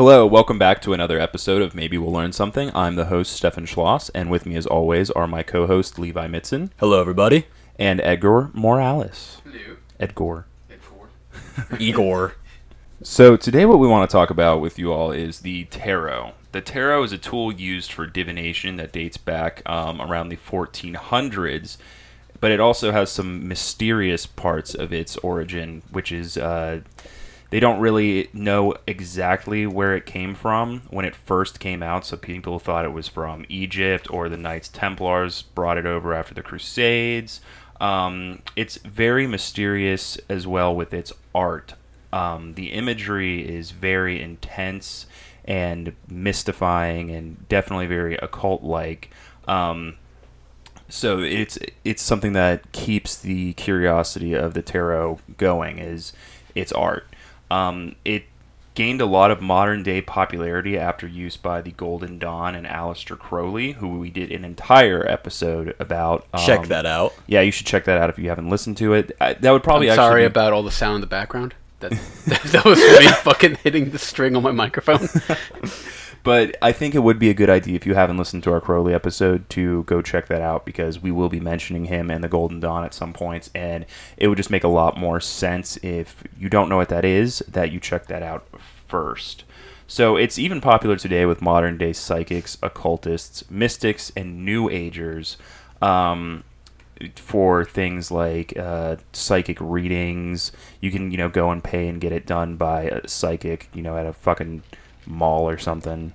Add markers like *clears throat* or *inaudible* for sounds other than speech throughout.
Hello, welcome back to another episode of Maybe We'll Learn Something. I'm the host, Stefan Schloss, and with me, as always, are my co host, Levi Mitson Hello, everybody. and Edgar Morales. Hello. Edgar. Edgar. *laughs* Igor. So, today, what we want to talk about with you all is the tarot. The tarot is a tool used for divination that dates back um, around the 1400s, but it also has some mysterious parts of its origin, which is uh, they don't really know exactly where it came from when it first came out. So, people thought it was from Egypt or the Knights Templars brought it over after the Crusades. Um, it's very mysterious as well with its art. Um, the imagery is very intense and mystifying and definitely very occult like. Um, so it's it's something that keeps the curiosity of the tarot going is its art. Um, it gained a lot of modern day popularity after use by the Golden Dawn and Aleister Crowley, who we did an entire episode about. Check Um, that out. Yeah, you should check that out if you haven't listened to it. I, that would probably I'm actually sorry be- about all the sound in the background. That, that, *laughs* that was me fucking hitting the string on my microphone. *laughs* But I think it would be a good idea if you haven't listened to our Crowley episode to go check that out because we will be mentioning him and the Golden Dawn at some points, and it would just make a lot more sense if you don't know what that is that you check that out first. So it's even popular today with modern day psychics, occultists, mystics, and New Agers. Um, for things like uh, psychic readings. You can, you know, go and pay and get it done by a psychic, you know, at a fucking mall or something.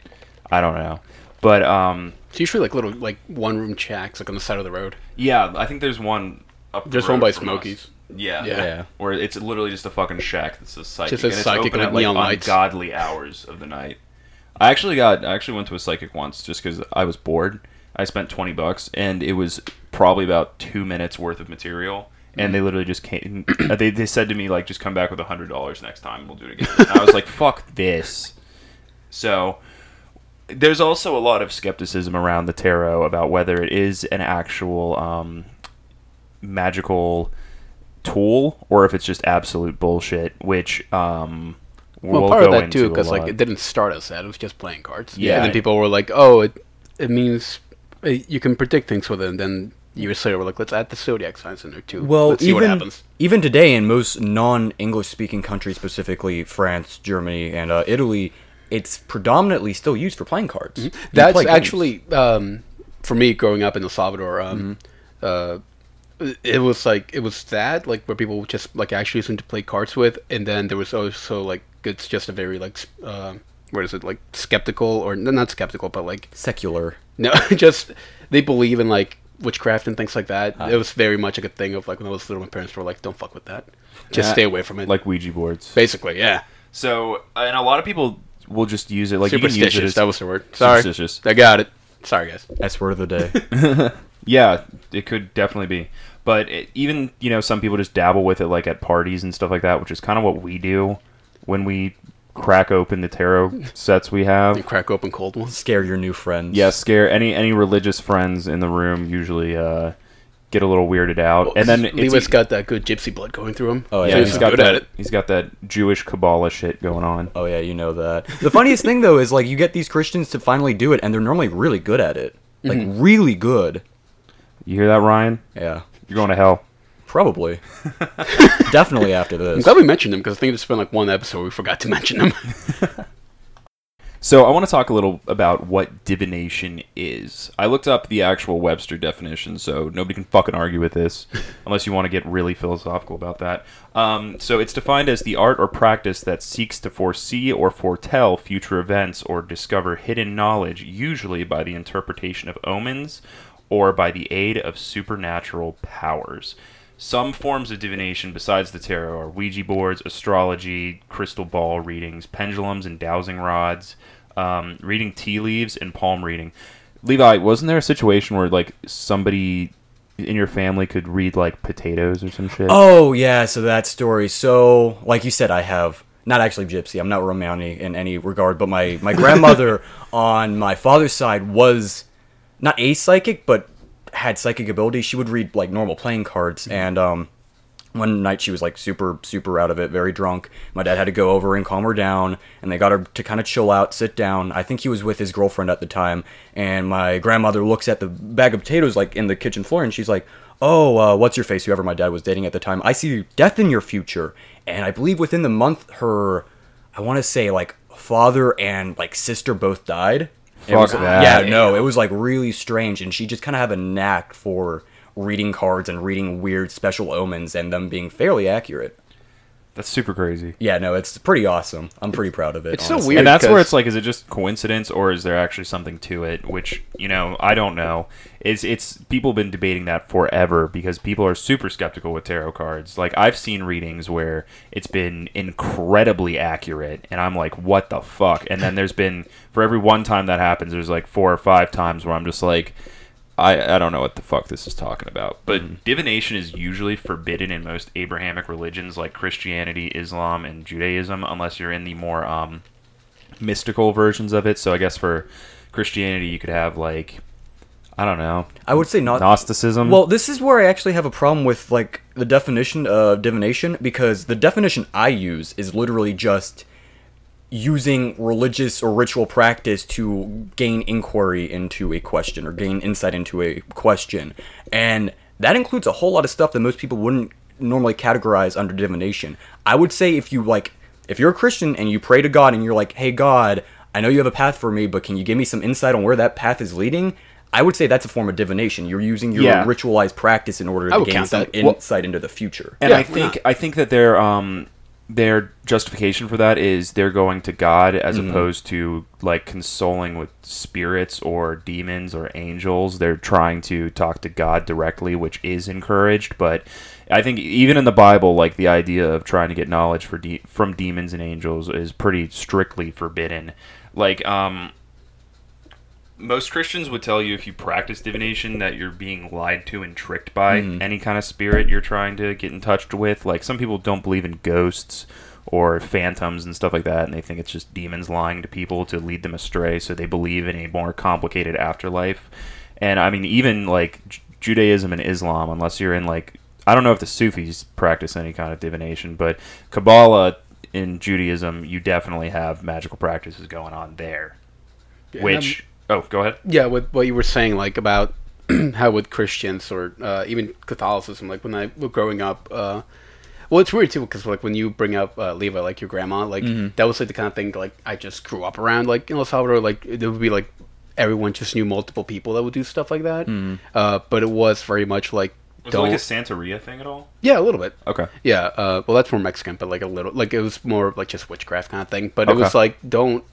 I don't know. But um, It's usually like little like one room shacks like on the side of the road. yeah, I think there's one up the There's one road by from us. Smokies. Yeah. Yeah. Yeah. Where it's literally just a fucking shack that's a psychic. Just a and it's psychic open with at like neon lights. ungodly hours of the night. I actually got I actually went to a psychic once just because I was bored. I spent twenty bucks and it was probably about two minutes worth of material. And Mm. they literally just came. uh, *coughs* they, they said to me like, just come back with a hundred dollars next time. and We'll do it again. And I was like, *laughs* fuck this. So there's also a lot of skepticism around the tarot about whether it is an actual um, magical tool or if it's just absolute bullshit. Which um, Well, we'll part of that too, into a because like it didn't start as that; it was just playing cards. Yeah. and then people were like, "Oh, it it means uh, you can predict things with it." And then years later, we're like, "Let's add the zodiac signs in there too." Well, let's see what even happens. even today, in most non-English speaking countries, specifically France, Germany, and uh, Italy, it's predominantly still used for playing cards. Mm-hmm. That's play actually um, for me growing up in El Salvador. Um, Mm-hmm. uh, it was like it was that like where people just like actually using to play cards with, and then there was also like it's just a very like uh, what is it like skeptical or not skeptical, but like secular. no, *laughs* just they believe in like witchcraft and things like that. Ah. It was very much like a thing of like when I was little, my parents were like, "Don't fuck with that, just Yeah. stay away from it." like Ouija boards. basically, yeah. So, and a lot of people will just use it like you can use it Superstitious. as That was the word. Sorry, Superstitious. I got it. Sorry, guys. S word of the day. *laughs* *laughs* Yeah, it could definitely be. But it, even you know, some people just dabble with it, like at parties and stuff like that, which is kind of what we do when we crack open the tarot sets we You have. crack open cold ones. Scare your new friends. Yeah, scare any any religious friends in the room usually uh, get a little weirded out, and then it's Levi's got that good gypsy blood going through him. Oh, yeah, yeah, he's he's got good that, at it. He's got that Jewish Kabbalah shit going on. Oh yeah, you know that. The funniest thing though is like you get these Christians to finally do it, and they're normally really good at it. Like Mm-hmm. really good. You hear that, Ryan? Yeah. You're going to hell. Probably. *laughs* Definitely after this. I'm glad we mentioned them because I think it's been like one episode we forgot to mention him. *laughs* So I want to talk a little about what divination is. I looked up the actual Webster definition, so nobody can fucking argue with this, *laughs* unless you want to get really philosophical about that. Um, so it's defined as the art or practice that seeks to foresee or foretell future events or discover hidden knowledge, usually by the interpretation of omens or by the aid of supernatural powers. Some forms of divination besides the tarot are Ouija boards, astrology, crystal ball readings, pendulums and dowsing rods, um, reading tea leaves, and palm reading. Levi, wasn't there a situation where like somebody in your family could read like potatoes or some shit? Oh yeah, so that story. So like you said, I have not actually gypsy. I'm not Romani in any regard, but my my *laughs* grandmother on my father's side was not a psychic, but had psychic ability. She would read like normal playing cards, and um, one night she was like super super out of it very drunk. My dad had to go over and calm her down and they got her to kind of chill out sit down. I think he was with his girlfriend at the time and my grandmother looks at the bag of potatoes like in the kitchen floor and she's like oh uh, what's your face whoever my dad was dating at the time? I see death in your future. And i believe within the month her i want to say like father and like sister both died Fuck was- uh, that. yeah no it was like really strange and she just kind of had a knack for reading cards and reading weird special omens and them being fairly accurate That's super crazy. yeah no it's pretty awesome i'm pretty proud of it It's so weird. and that's where it's like, is it just coincidence or is there actually something to it? Which you know, I don't know. It's it's people have been debating that forever because people are super skeptical with tarot cards. Like I've seen readings where it's been incredibly accurate, and I'm like, what the fuck? And then there's been for every one time that happens, there's like four or five times where I'm just like. I, I don't know what the fuck this is talking about. But divination is usually forbidden in most Abrahamic religions like Christianity, Islam, and Judaism, unless you're in the more um, mystical versions of it. So I guess for Christianity, you could have like I don't know i would say not Gnosticism. Well, this is where I actually have a problem with like the definition of divination because the definition I use is literally just using religious or ritual practice to gain inquiry into a question or gain insight into a question. And that includes a whole lot of stuff that most people wouldn't normally categorize under divination. I would say if you like if you're a Christian and you pray to God and you're like, "Hey God, I know you have a path for me, but can you give me some insight on where that path is leading?" I would say that's a form of divination. You're using your Yeah. ritualized practice in order to gain some that. Well- insight into the future. and Yeah, I think not? I think that there um their justification for that is they're going to God as opposed to like consoling with spirits or demons or angels. They're trying to talk to God directly, which is encouraged. But I think even in the Bible, like the idea of trying to get knowledge for de- from demons and angels is pretty strictly forbidden. Like um most Christians would tell you if you practice divination that you're being lied to and tricked by hmm. any kind of spirit you're trying to get in touch with. Like some people don't believe in ghosts or phantoms and stuff like that, and they think it's just demons lying to people to lead them astray. So they believe in a more complicated afterlife. And I mean, even like J- Judaism and Islam, unless you're in like I don't know if the Sufis practice any kind of divination, but Kabbalah in Judaism, you definitely have magical practices going on there. and Which oh, go ahead. yeah, with what you were saying, like about *clears throat* how with Christians or uh, even Catholicism, like when I was growing up, uh, well, it's weird too because like when you bring up uh, Leva, like your grandma, like that was like the kind of thing like I just grew up around, like in El Salvador, like there would be like everyone just knew multiple people that would do stuff like that, uh, but it was very much like Was don't it like a Santeria thing at all? yeah a little bit Okay. yeah, uh, well, that's more Mexican, but like a little, like it was more like just witchcraft kind of thing. But it was like, don't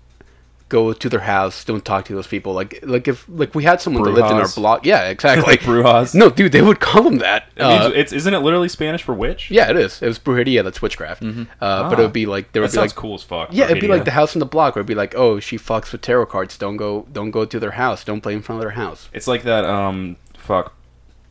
go to their house, don't talk to those people. Like, like if like we had someone that lived in our block, yeah, exactly. *laughs* Brujas. No, dude, they would call them that. It means, Uh, it's isn't it literally Spanish for witch? yeah, it is. It was brujeria. That's witchcraft. Uh, But it would be like there That would be like. cool as fuck. Yeah, it'd be like the house in the block where it'd be like, oh, she fucks with tarot cards. Don't go, don't go to their house. Don't play in front of their house. It's like that. Um, fuck.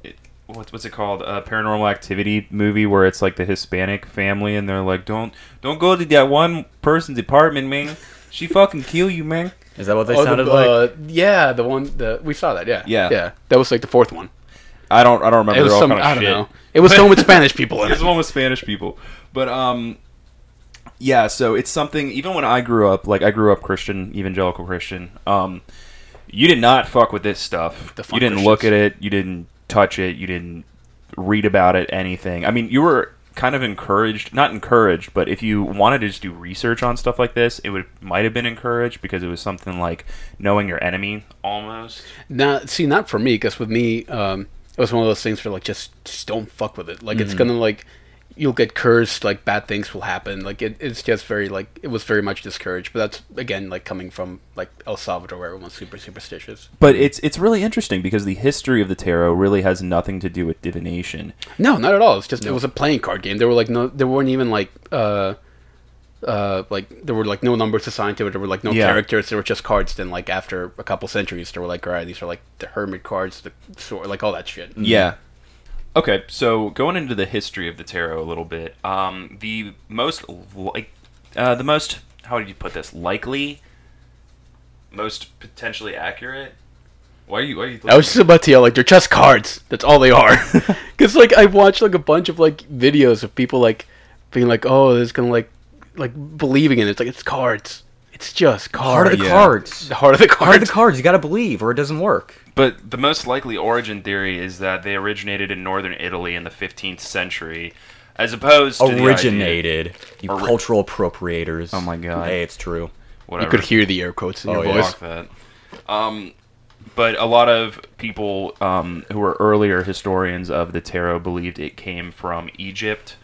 It, what's what's it called? A Paranormal Activity movie where it's like the Hispanic family and they're like, don't don't go to that one person's apartment, man. She fucking kill you, man. Is that what they Oh, the- sounded like? uh, yeah, the one the we saw that. Yeah, Yeah. yeah. That was like the fourth one. I don't I don't remember. It was They're all some kind of I don't shit. know. It was someone with *laughs* Spanish people in It was it. the one with Spanish people. But um yeah, so it's something even when I grew up, like I grew up Christian, evangelical Christian, um you did not fuck with this stuff. The You didn't look at Christians. it, you didn't touch it, you didn't read about it, anything. I mean, you were kind of encouraged, not encouraged, but if you wanted to just do research on stuff like this, it would might have been encouraged because it was something like knowing your enemy almost. Now, see, not for me, because with me, um, it was one of those things where like just, just don't fuck with it. Like it's gonna like you'll get cursed. Like bad things will happen. Like it, it's just very like it was very much discouraged. But that's again like coming from like El Salvador, where everyone's super superstitious. But it's it's really interesting because the history of the tarot really has nothing to do with divination. No, not at all. It's just it was a playing card game. There were like no, there weren't even like uh, uh, like there were like no numbers assigned to it. There were like no Yeah. characters. There were just cards. Then like after a couple centuries, there were like all right, these are like the hermit cards, the sword, like all that shit. Yeah. Okay, so going into the history of the tarot a little bit, um, the most like uh, the most how would you put this likely, most potentially accurate Why are you? Why are you? I was just about to yell like they're just cards. That's all they are. *laughs* *laughs* Because like I watched like a bunch of like videos of people like being like, oh, this is gonna like like believing in it. It's like it's cards. It's just cards. Heart of the Yeah. cards. The heart of the cards. Heart of the cards. You gotta believe, or it doesn't work. But the most likely origin theory is that they originated in northern Italy in the 15th century, as opposed to the idea- Originated. You Ori- cultural appropriators. Oh my God. Hey, it's true. You could hear the air quotes in Oh, your yeah. voice. That. Um, but a lot of people um, who were earlier historians of the tarot believed it came from Egypt,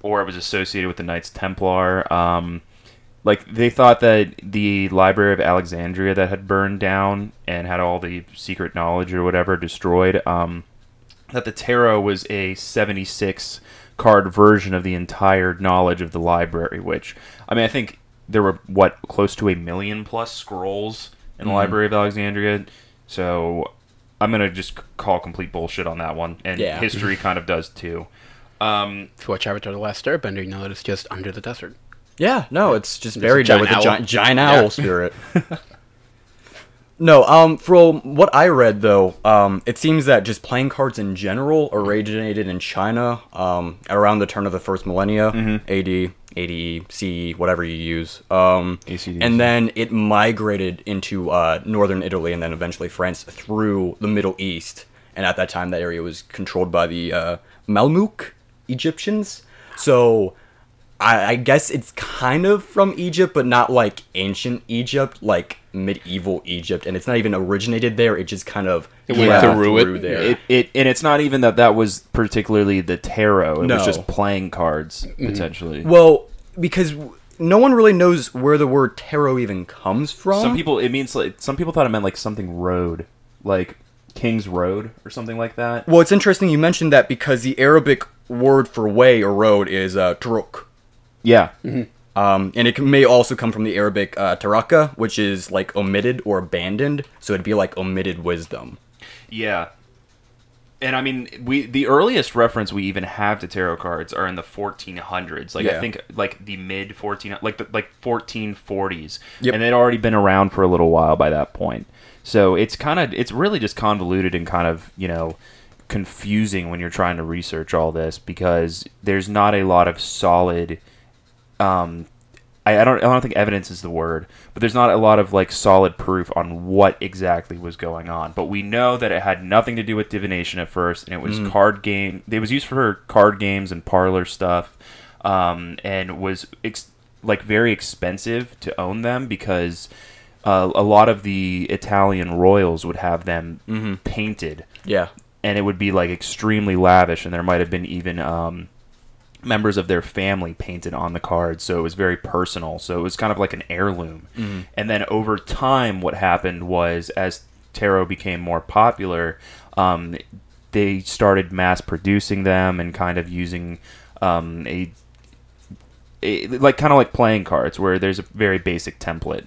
or it was associated with the Knights Templar. Um, like they thought that the Library of Alexandria that had burned down and had all the secret knowledge or whatever destroyed. Um, that the tarot was a 76 card version of the entire knowledge of the library which i mean i think there were what close to a million plus scrolls in the library of alexandria so i'm gonna just call complete bullshit on that one and Yeah. history kind of does too um, If you watch Avatar: The Last Airbender, you know that it's just under the desert. Yeah, no, it's just a buried there giant with a owl. giant, giant Yeah. owl spirit. no, um, from what I read though, um, it seems that just playing cards in general originated in China, um, around the turn of the first millennia, AD, ADE, CE, whatever you use. Um, AC/DC. and then it migrated into uh, northern Italy and then eventually France through the Middle East. And at that time, that area was controlled by the uh, Malmuk Egyptians. So I, I guess it's kind of from Egypt, but not like ancient Egypt, like medieval Egypt. And it's not even originated there. It just kind of It went went through it. there. it, it and it's not even that that was particularly the tarot it was just playing cards potentially well, because no one really knows where the word tarot even comes from. Some people it means like some people thought it meant like something road, like King's Road or something like that. Well, it's interesting you mentioned that because the Arabic word for way or road is uh, turuk. Yeah, Um, and it may also come from the Arabic uh, taraka, which is like omitted or abandoned. So it'd be like omitted wisdom. yeah. And I mean, we the earliest reference we even have to tarot cards are in the 1400s. Like I think like the mid 14 like the like 1440s. Yep. And they'd already been around for a little while by that point. So it's kind of it's really just convoluted and kind of, you know, confusing when you're trying to research all this because there's not a lot of solid um I, I don't I don't think evidence is the word, but there's not a lot of like solid proof on what exactly was going on. But we know that it had nothing to do with divination at first, and it was card game. It was used for card games and parlor stuff, um, and was ex- like very expensive to own them because uh, a lot of the Italian royals would have them painted Yeah. and it would be like extremely lavish, and there might have been even um, members of their family painted on the cards, so it was very personal. So it was kind of like an heirloom. And then over time, what happened was as tarot became more popular, um, they started mass producing them and kind of using um, a, a like kind of like playing cards, where there's a very basic template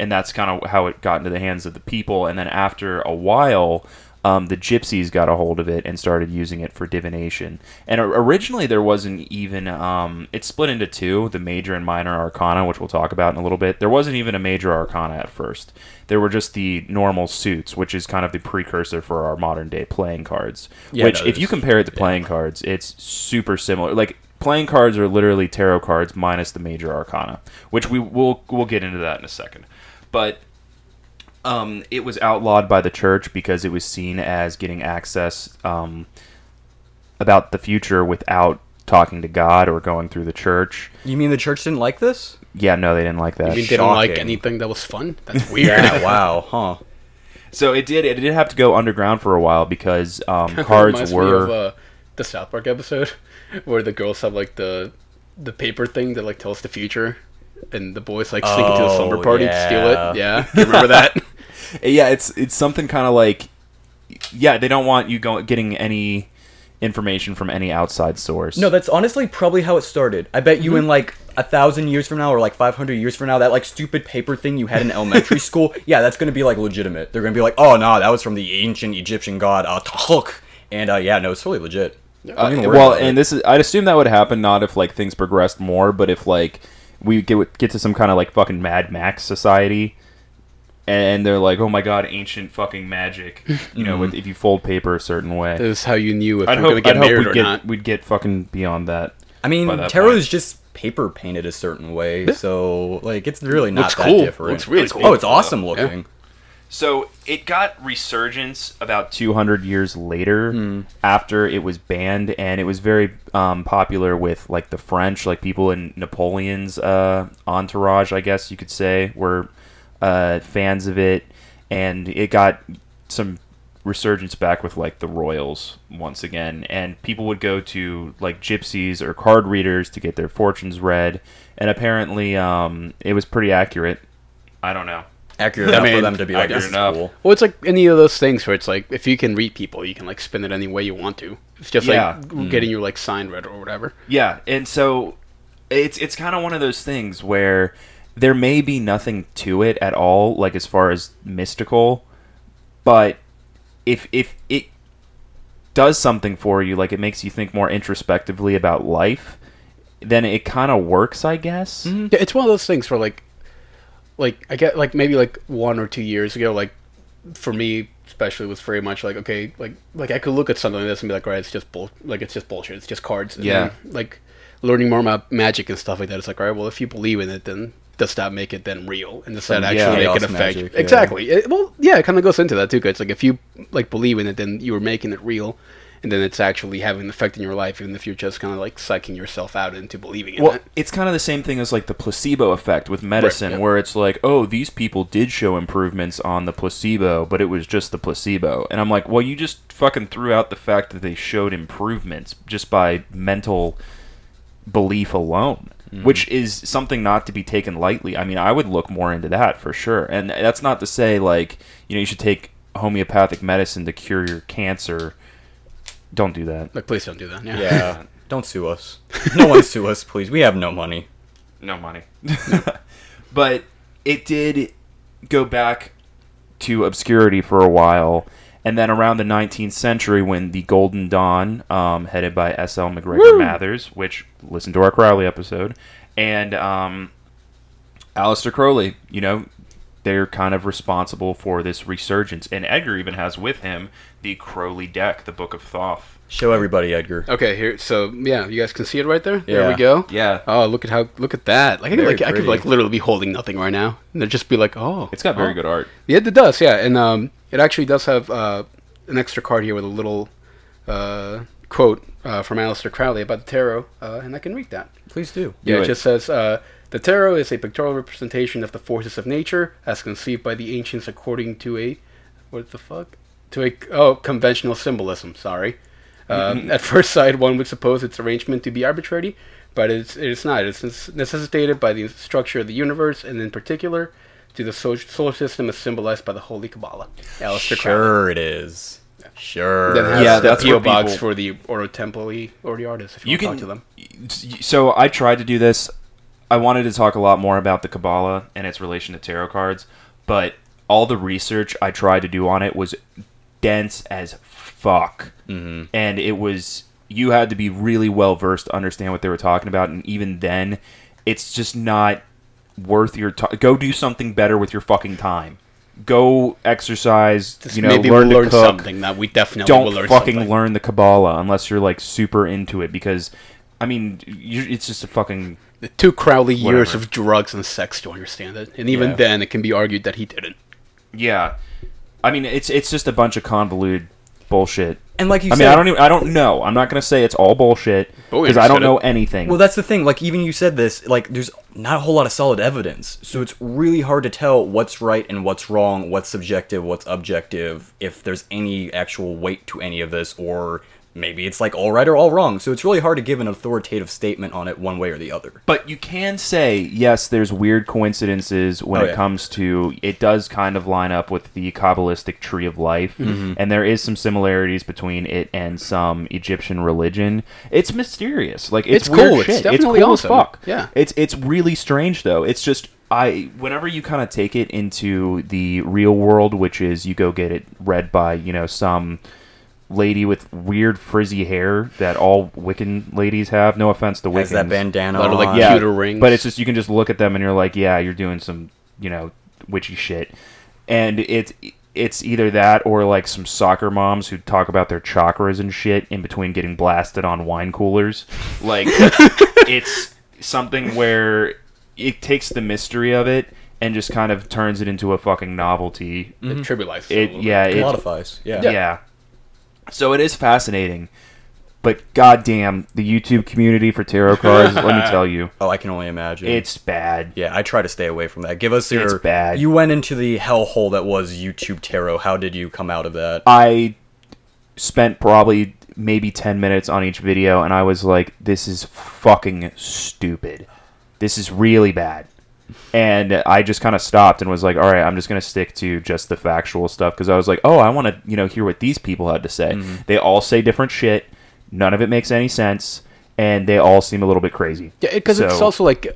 and that's kind of how it got into the hands of the people. And then after a while, um, the gypsies got a hold of it and started using it for divination. And originally, there wasn't even um, it's split into two: the major and minor arcana, which we'll talk about in a little bit. There wasn't even a major arcana at first. There were just the normal suits, which is kind of the precursor for our modern day playing cards. Yeah, which, no, if you compare it to playing cards, it's super similar. Like playing cards are literally tarot cards minus the major arcana, which we will we'll get into that in a second. But um, it was outlawed by the church because it was seen as getting access um, about the future without talking to God or going through the church. You mean the church didn't like this? Yeah, no, they didn't like I that. mean, they don't like shocking. anything that was fun. That's *laughs* weird. Yeah. wow. *laughs* Huh. So it did. It did have to go underground for a while because um, *laughs* cards reminds me were. of, uh, the South Park episode where the girls have like the the paper thing that like tells the future, and the boys like sneak into the Oh, slumber party to steal yeah. it. Yeah, you remember that? Yeah, it's it's something kind of like. Yeah, they don't want you going getting any information from any outside source. No, that's honestly probably how it started. I bet you Mm-hmm. in like a thousand years from now or like 500 years from now, that like stupid paper thing you had in elementary *laughs* school, yeah, that's gonna be like legitimate. They're gonna be like, oh no, that was from the ancient Egyptian god uh, Tahuk. And uh, yeah, no, it's totally legit. Uh, Don't even worry well, and this is I'd assume that would happen not if like things progressed more, but if like we get get to some kind of like fucking Mad Max society, and they're like, "Oh my god, ancient fucking magic!" You *laughs* know, with if you fold paper a certain way. That is how you knew if I'd you were hope, going to I'd get hope married we'd or get not. we'd get fucking beyond that. I mean, by that tarot point. is just paper painted a certain way, so like it's really not Looks that cool. different. Looks really cool. oh, it's awesome looking. So it got resurgence about 200 years later after it was banned, and it was very um, popular with like the French, like people in Napoleon's uh, entourage, I guess you could say, were uh, fans of it, and it got some resurgence back with like the royals once again and people would go to like gypsies or card readers to get their fortunes read and apparently um, it was pretty accurate i don't know Accurate I enough for mean, them to be like, accurate this is enough. cool. Well, it's like any of those things where it's like if you can read people, you can like spin it any way you want to. It's just Yeah. like getting your like sign read or whatever. Yeah, and so it's it's kind of one of those things where there may be nothing to it at all, like as far as mystical, but if if it does something for you, like it makes you think more introspectively about life, then it kind of works, I guess. Mm-hmm. Yeah, it's one of those things where like, like I get like maybe like one or two years ago, like for me especially was very much like okay, like like I could look at something like this and be like, right, it's just bull, like it's just bullshit, it's just cards. And Yeah. then, like learning more about magic and stuff like that, it's like, all right, well, if you believe in it, then does that make it then real? And does that actually yeah, make it affect? magic, yeah. Exactly. It- well, yeah, it kind of goes into that too. 'cause It's like if you like believe in it, then you are making it real. And then it's actually having an effect in your life, even if you're just kind of like psyching yourself out into believing in Well, it. it's kind of the same thing as like the placebo effect with medicine, yeah. where it's like, oh, these people did show improvements on the placebo, but it was just the placebo. And I'm like, well, you just fucking threw out the fact that they showed improvements just by mental belief alone, Mm-hmm. which is something not to be taken lightly. I mean, I would look more into that for sure. And that's not to say, like, you know, you should take homeopathic medicine to cure your cancer. Don't do that. Like, please don't do that. Yeah. Yeah, *laughs* don't sue us. No one sue us, please. We have no money. no money. *laughs* but it did go back to obscurity for a while. And then around the 19th century, when the Golden Dawn, um, headed by S.L. MacGregor Mathers, which listen to our Crowley episode, and um, Aleister Crowley, you know, they're kind of responsible for this resurgence. And Edgar even has with him the Crowley deck, the Book of Thoth. Show everybody, Edgar. Okay, here. So yeah, you guys can see it right there. There we go. Yeah. Oh, look at how look at that. Like I could Very like I could pretty. like literally be holding nothing right now, and it'd just be like, oh, It's got very oh. good art. Yeah, it does. Yeah, and um, it actually does have uh, an extra card here with a little uh, quote uh, from Aleister Crowley about the tarot, uh, and I can read that. Please do. Yeah, Do it it. just says uh, the tarot is a pictorial representation of the forces of nature as conceived by the ancients according to a what the fuck to a oh conventional symbolism. Sorry. Um, at first sight, one would suppose its arrangement to be arbitrary, but it's it's not. It's necessitated by the structure of the universe, and in particular, to the solar system as symbolized by the Holy Kabbalah. Aleister Crowley. Sure, it is. Sure. Then has Yeah, the that's PO what box people- for the Ordo Templi or the artist if you, you can talk to them. So I tried to do this. I wanted to talk a lot more about the Kabbalah and its relation to tarot cards, but all the research I tried to do on it was dense as fuck, mm-hmm. and it was you had to be really well versed to understand what they were talking about, and even then, it's just not worth your time. Go do something better with your fucking time. Go exercise. Just you know, maybe learn we'll to learn cook something that we definitely don't will learn fucking something. learn the Kabbalah unless you're like super into it because, I mean, it's just a fucking the two Crowley years of drugs and sex to understand it, and even Yeah. then, it can be argued that he didn't. yeah. I mean, it's it's just a bunch of convoluted bullshit. And like you I said, mean, I don't even I don't know. I'm not gonna say it's all bullshit because I don't know anything. Well, that's the thing. Like, even you said this. Like, there's not a whole lot of solid evidence, so it's really hard to tell what's right and what's wrong, what's subjective, what's objective. If there's any actual weight to any of this, or maybe it's like all right or all wrong. So it's really hard to give an authoritative statement on it one way or the other. But you can say yes. There's weird coincidences when Oh, it yeah. comes to it. Does kind of line up with the kabbalistic tree of life, Mm-hmm. and there is some similarities between it and some Egyptian religion. It's mysterious, like it's, It's weird cool. It's shit. definitely cool awesome. as fuck. Yeah. it's it's really strange though. It's just I whenever you kind of take it into the real world, which is you go get it read by you know some lady with weird frizzy hair that all Wiccan ladies have. No offense to Wiccans. Has that bandana A lot of, like, on. yeah. pewter rings. But it's just you can just look at them and you're like, yeah, you're doing some you know witchy shit. and it's it's either that or like some soccer moms who talk about their chakras and shit in between getting blasted on wine coolers. Like *laughs* it's something where it takes the mystery of it and just kind of turns it into a fucking novelty. It mm-hmm. trivializes it. a It little yeah, it, Commodifies. Yeah. yeah. So it is fascinating. But goddamn, the YouTube community for tarot cards, let me tell you, *laughs* Oh, I can only imagine. it's bad. yeah, I try to stay away from that. Give us your. It's bad. You went into the hellhole that was YouTube tarot. How did you come out of that? I spent probably maybe 10 minutes on each video and I was like, this is fucking stupid. This is really bad. And I just kind of stopped and was like, all right, I'm just going to stick to just the factual stuff because I was like, oh, I want to, you know, hear what these people had to say. Mm-hmm. They all say different shit. None of it makes any sense. And they all seem a little bit crazy. Yeah, because it's also like,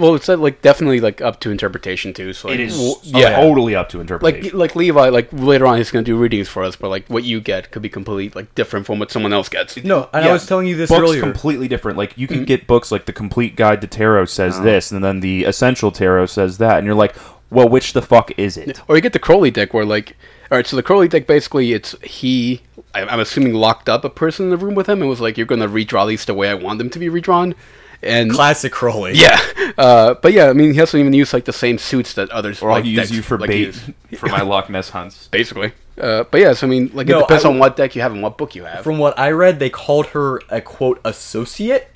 well, it's uh, like definitely like up to interpretation too. So like, It is w- yeah. totally up to interpretation. like like Levi, like later on he's gonna do readings for us, but like what you get could be completely like different from what someone else gets. No, and Yeah, I was telling you this books earlier. completely different. Like you can get books like the Complete Guide to Tarot says Uh-huh. this, and then the Essential Tarot says that, and you're like, well, which the fuck is it? Or you get the Crowley deck where like, all right, so the Crowley deck basically it's he, I- I'm assuming locked up a person in the room with him and was like, you're gonna redraw these the way I want them to be redrawn, and Classic Crowley. yeah, uh, but yeah, I mean he doesn't even use like the same suits that others. Or I'll use decks, you for like, bait use. *laughs* for my Loch Ness hunts. basically. Uh, but yeah, so I mean, like No, it depends I- on what deck you have and what book you have. From what I read, they called her a quote associate,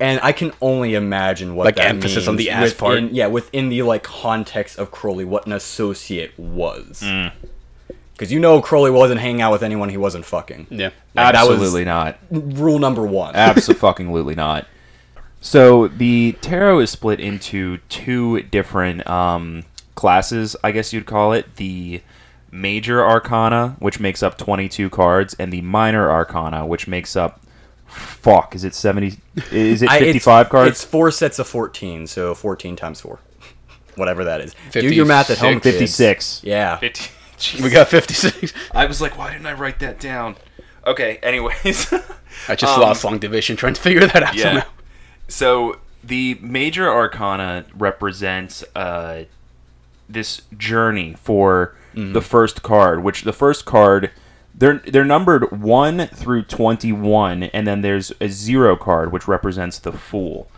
and I can only imagine what Like that emphasis on the ass part. Yeah, within the like context of Crowley, what an associate was. Mm. Because you know Crowley wasn't hanging out with anyone he wasn't fucking. yeah, Like, that was- Absolutely not. Rule number one. Absolutely *laughs* not. So the tarot is split into two different um, classes, I guess you'd call it. The major arcana, which makes up 22 cards, and the minor arcana, which makes up fuck, is it 70 is it *laughs* I- 55 it's, cards? It's four sets of fourteen, so fourteen times four, *laughs* whatever that is. Do your math at home. 56. kids. 56. Yeah. *laughs* we got 56. I was like, why didn't I write that down? Okay, anyways. I just Um, lost long division trying to figure that out Yeah. somehow. So the major arcana represents uh, this journey for Mm-hmm. the first card, which the first card they're they're numbered one through twenty one, and then there's a zero card which represents the fool.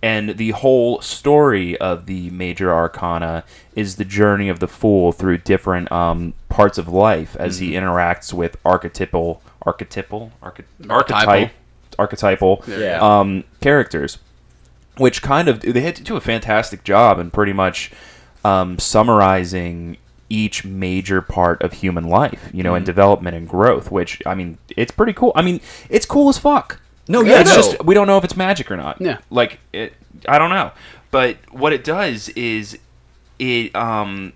And the whole story of the major arcana is the journey of the fool through different um, parts of life as he Mm-hmm. interacts with archetypal, archetypal, arche- archetype, archetypal Yeah. um, characters, which kind of they had to do a fantastic job in pretty much um, summarizing each major part of human life, you know, Mm-hmm. and development and growth. Which I mean, it's pretty cool. I mean, it's cool as fuck. No, yeah, it's no. just we don't know if it's magic or not. Yeah. like it. I don't know, but what it does is it um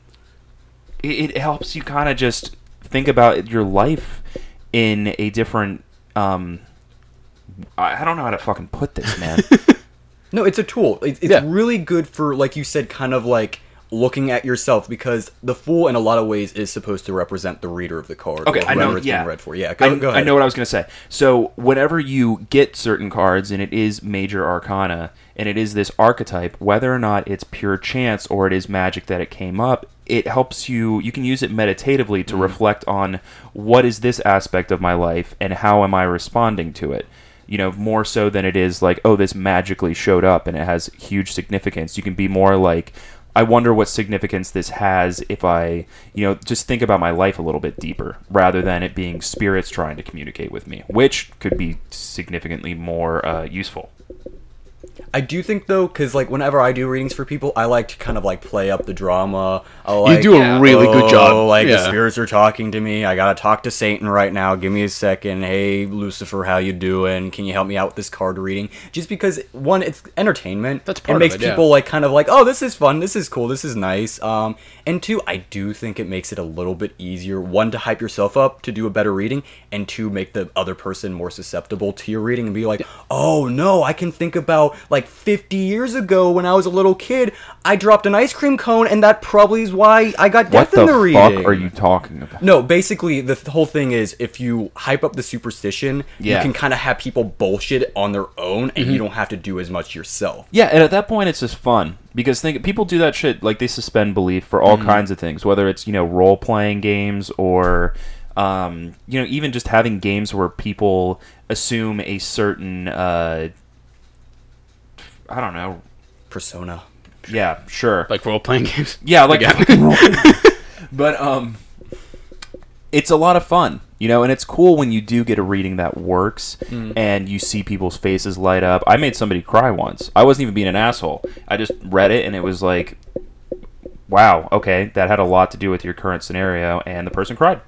it, it helps you kind of just think about your life in a different um I I don't know how to fucking put this, man. *laughs* No, it's a tool. It's, it's Yeah. really good for, like you said, kind of like looking at yourself because the fool, in a lot of ways, is supposed to represent the reader of the card. Okay, or I know. it's Yeah, being read for. Yeah, go, I, go ahead. I know what I was going to say. So, whenever you get certain cards, and it is major arcana, and it is this archetype, whether or not it's pure chance or it is magic that it came up, it helps you. You can use it meditatively to mm. reflect on what is this aspect of my life and how am I responding to it. You know, more so than it is like, oh, this magically showed up and it has huge significance. You can be more like, I wonder what significance this has if I, you know, just think about my life a little bit deeper rather than it being spirits trying to communicate with me, which could be significantly more uh, useful. I do think though, because like whenever I do readings for people, I like to kind of like play up the drama. I like, do a really good "Oh, job." Like the spirits are talking to me. I gotta talk to Satan right now. Give me a second. Hey Lucifer, how you doing? Can you help me out with this card reading? Just because one, it's entertainment. That's it part of makes it, yeah. people like kind of like, oh, this is fun. This is cool. This is nice. Um, and two, I do think it makes it a little bit easier. One to hype yourself up to do a better reading, and two make the other person more susceptible to your reading and be like, oh no, I can think about like 50 years ago when I was a little kid, I dropped an ice cream cone, and that probably is why I got What death the in the fuck reading. are you talking about? No, basically the th- whole thing is if you hype up the superstition, Yeah. you can kind of have people bullshit on their own, and you don't have to do as much yourself. Yeah, and at that point, it's just fun because think people do that shit like they suspend belief for all kinds of things, whether it's you know role playing games or um, you know even just having games where people assume a certain uh, I don't know. Persona. Yeah, sure. Like role playing games. Yeah, like Again. *laughs* but um, it's a lot of fun, you know, and it's cool when you do get a reading that works and you see people's faces light up. I made somebody cry once. I wasn't even being an asshole. I just read it and it was like, wow, okay, that had a lot to do with your current scenario, and the person cried.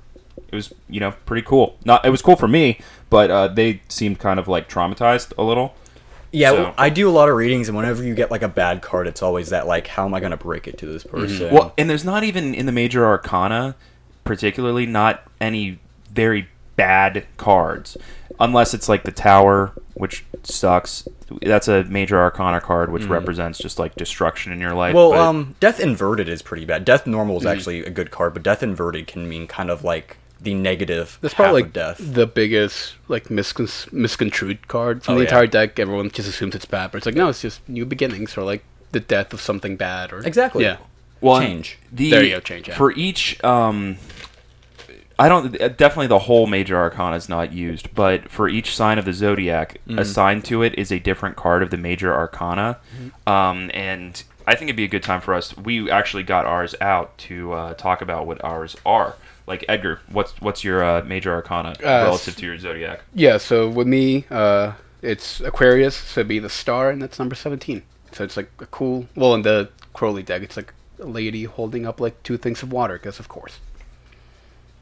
It was, you know, pretty cool. Not, it was cool for me, but uh, they seemed kind of like traumatized a little. Yeah, So- well, I do a lot of readings, and whenever you get like a bad card, it's always that like, how am I gonna break it to this mm-hmm. person? Well, and there's not even in the major arcana, particularly, not any very bad cards, unless it's like the tower, which sucks. That's a major arcana card, which mm-hmm. represents just like destruction in your life. Well, but- um, Death Inverted is pretty bad. Death Normal is mm-hmm. actually a good card, but Death Inverted can mean kind of like the negative That's half probably of like death. the biggest like miscon- misconstrued card from Oh, the yeah. entire deck. Everyone just assumes it's bad, but it's like no, it's just new beginnings or like the death of something bad or Exactly. Yeah, well, change. The, There you go, change, yeah. For each, um, I don't definitely the whole major arcana is not used, but for each sign of the zodiac Mm-hmm. assigned to it is a different card of the major arcana, Mm-hmm. um, and I think it'd be a good time for us. We actually got ours out to uh, talk about what ours are. Like Edgar, what's what's your uh, major arcana relative to your zodiac? yeah. So with me, uh, it's Aquarius, so it'd be the star, and that's number seventeen. So it's like a cool. Well, in the Crowley deck, it's like a lady holding up like two things of water, because of course.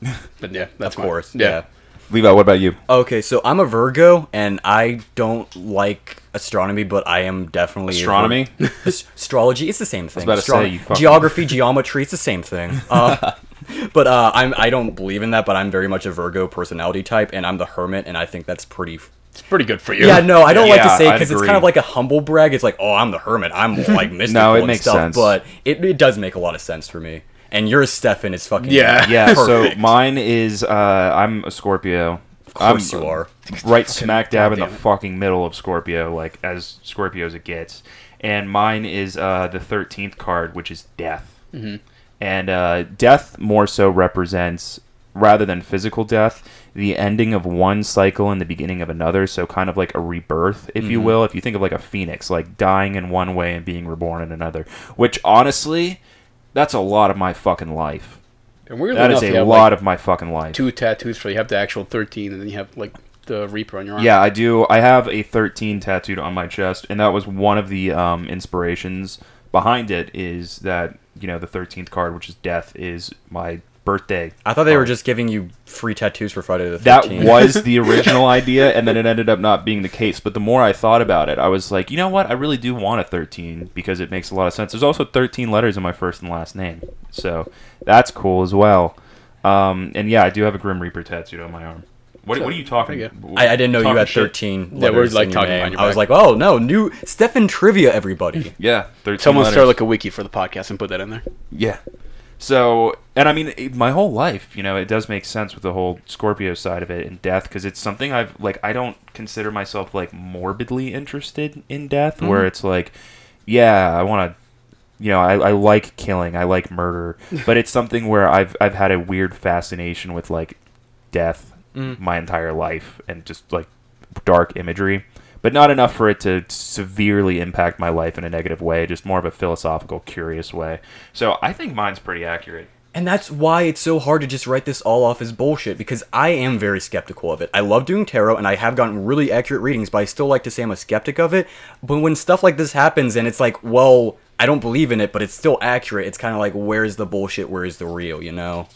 *laughs* but yeah, that's of mine. course, yeah. Levi, what about you? Okay, so I'm a Virgo, and I don't like astronomy, but I am definitely Astronomy? *laughs* As- astrology. It's the same thing. about to say, you geography, geometry. It's the same thing. Uh, *laughs* but uh, I'm I don't believe in that. But I'm very much a Virgo personality type, and I'm the hermit, and I think that's pretty. It's pretty good for you. Yeah, no, I don't like to say because it's kind of like a humble brag. It's like, oh, I'm the hermit. I'm *laughs* like mystical no, it and makes stuff. sense. But it, it does make a lot of sense for me. And yours, Stefan, is fucking Yeah. Yeah, so mine is uh, I'm a Scorpio. Of course you are. *laughs* Right smack dab in the fucking middle of Scorpio, like as Scorpio as it gets. And mine is uh, the thirteenth card, which is death. Mm-hmm. And uh, death more so represents, rather than physical death, the ending of one cycle and the beginning of another. So kind of like a rebirth, if you will. If you think of like a phoenix, like dying in one way and being reborn in another. Which honestly, that's a lot of my fucking life. And weirdly That is enough, you a lot like, of my fucking life. two tattoos for you have the actual thirteen, and then you have like the Reaper on your arm. Yeah, I do. I have a 13 tattooed on my chest, and that was one of the um, inspirations behind it. Is that you know the 13th card, which is death, is my birthday. I thought they were just giving you free tattoos for Friday the 13th. That was the *laughs* original idea, and then it ended up not being the case. But the more I thought about it, I was like, you know what? I really do want a 13 because it makes a lot of sense. There's also 13 letters in my first and last name, so that's cool as well. Um, and yeah, I do have a Grim Reaper tattooed on my arm. What, what are you talking? Pretty. I, I didn't know you had shit? 13 Yeah, we're, letters like, in your talking name. behind your I was back. like, oh no, new Stefan trivia, everybody. *laughs* Yeah, 13 Someone letters. start like a wiki for the podcast and put that in there. Yeah. So, and I mean, it- my whole life, you know, it does make sense with the whole Scorpio side of it and death because it's something I've like. I don't consider myself like morbidly interested in death, where mm-hmm. it's like, yeah, I want to. You know, I, I like killing, I like murder, *laughs* but it's something where I've I've had a weird fascination with like death Mm. my entire life and just like dark imagery, but not enough for it to severely impact my life in a negative way. Just more of a philosophical, curious way. So I think mine's pretty accurate. And that's why it's so hard to just write this all off as bullshit because I am very skeptical of it. I love doing tarot and I have gotten really accurate readings, but I still like to say I'm a skeptic of it. But when stuff like this happens and it's like, well, I don't believe in it, but it's still accurate, it's kind of like, where's the bullshit? Where's the real, you know?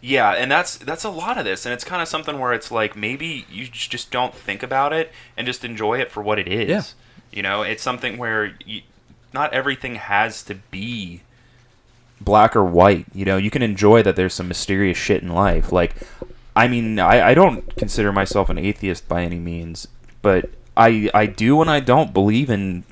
Yeah, and that's that's a lot of this, and it's kind of something where it's like maybe you just don't think about it and just enjoy it for what it is. Yeah. You know, it's something where you, not everything has to be black or white. You know, you can enjoy that there's some mysterious shit in life. Like, I mean, I, I don't consider myself an atheist by any means, but I I do and I don't believe in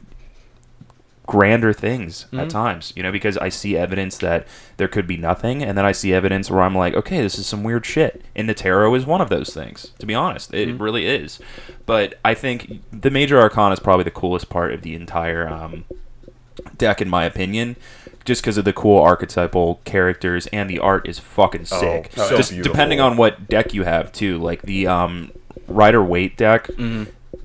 grander things Mm-hmm. at times, you know, because I see evidence that there could be nothing, and then I see evidence where I'm like, okay, this is some weird shit. And the tarot is one of those things, to be honest. It Mm-hmm. really is. But I think the major arcana is probably the coolest part of the entire um, deck, in my opinion. Just because of the cool archetypal characters and the art is fucking sick. Oh, so Just beautiful. depending on what deck you have too, like the um, Rider Waite deck,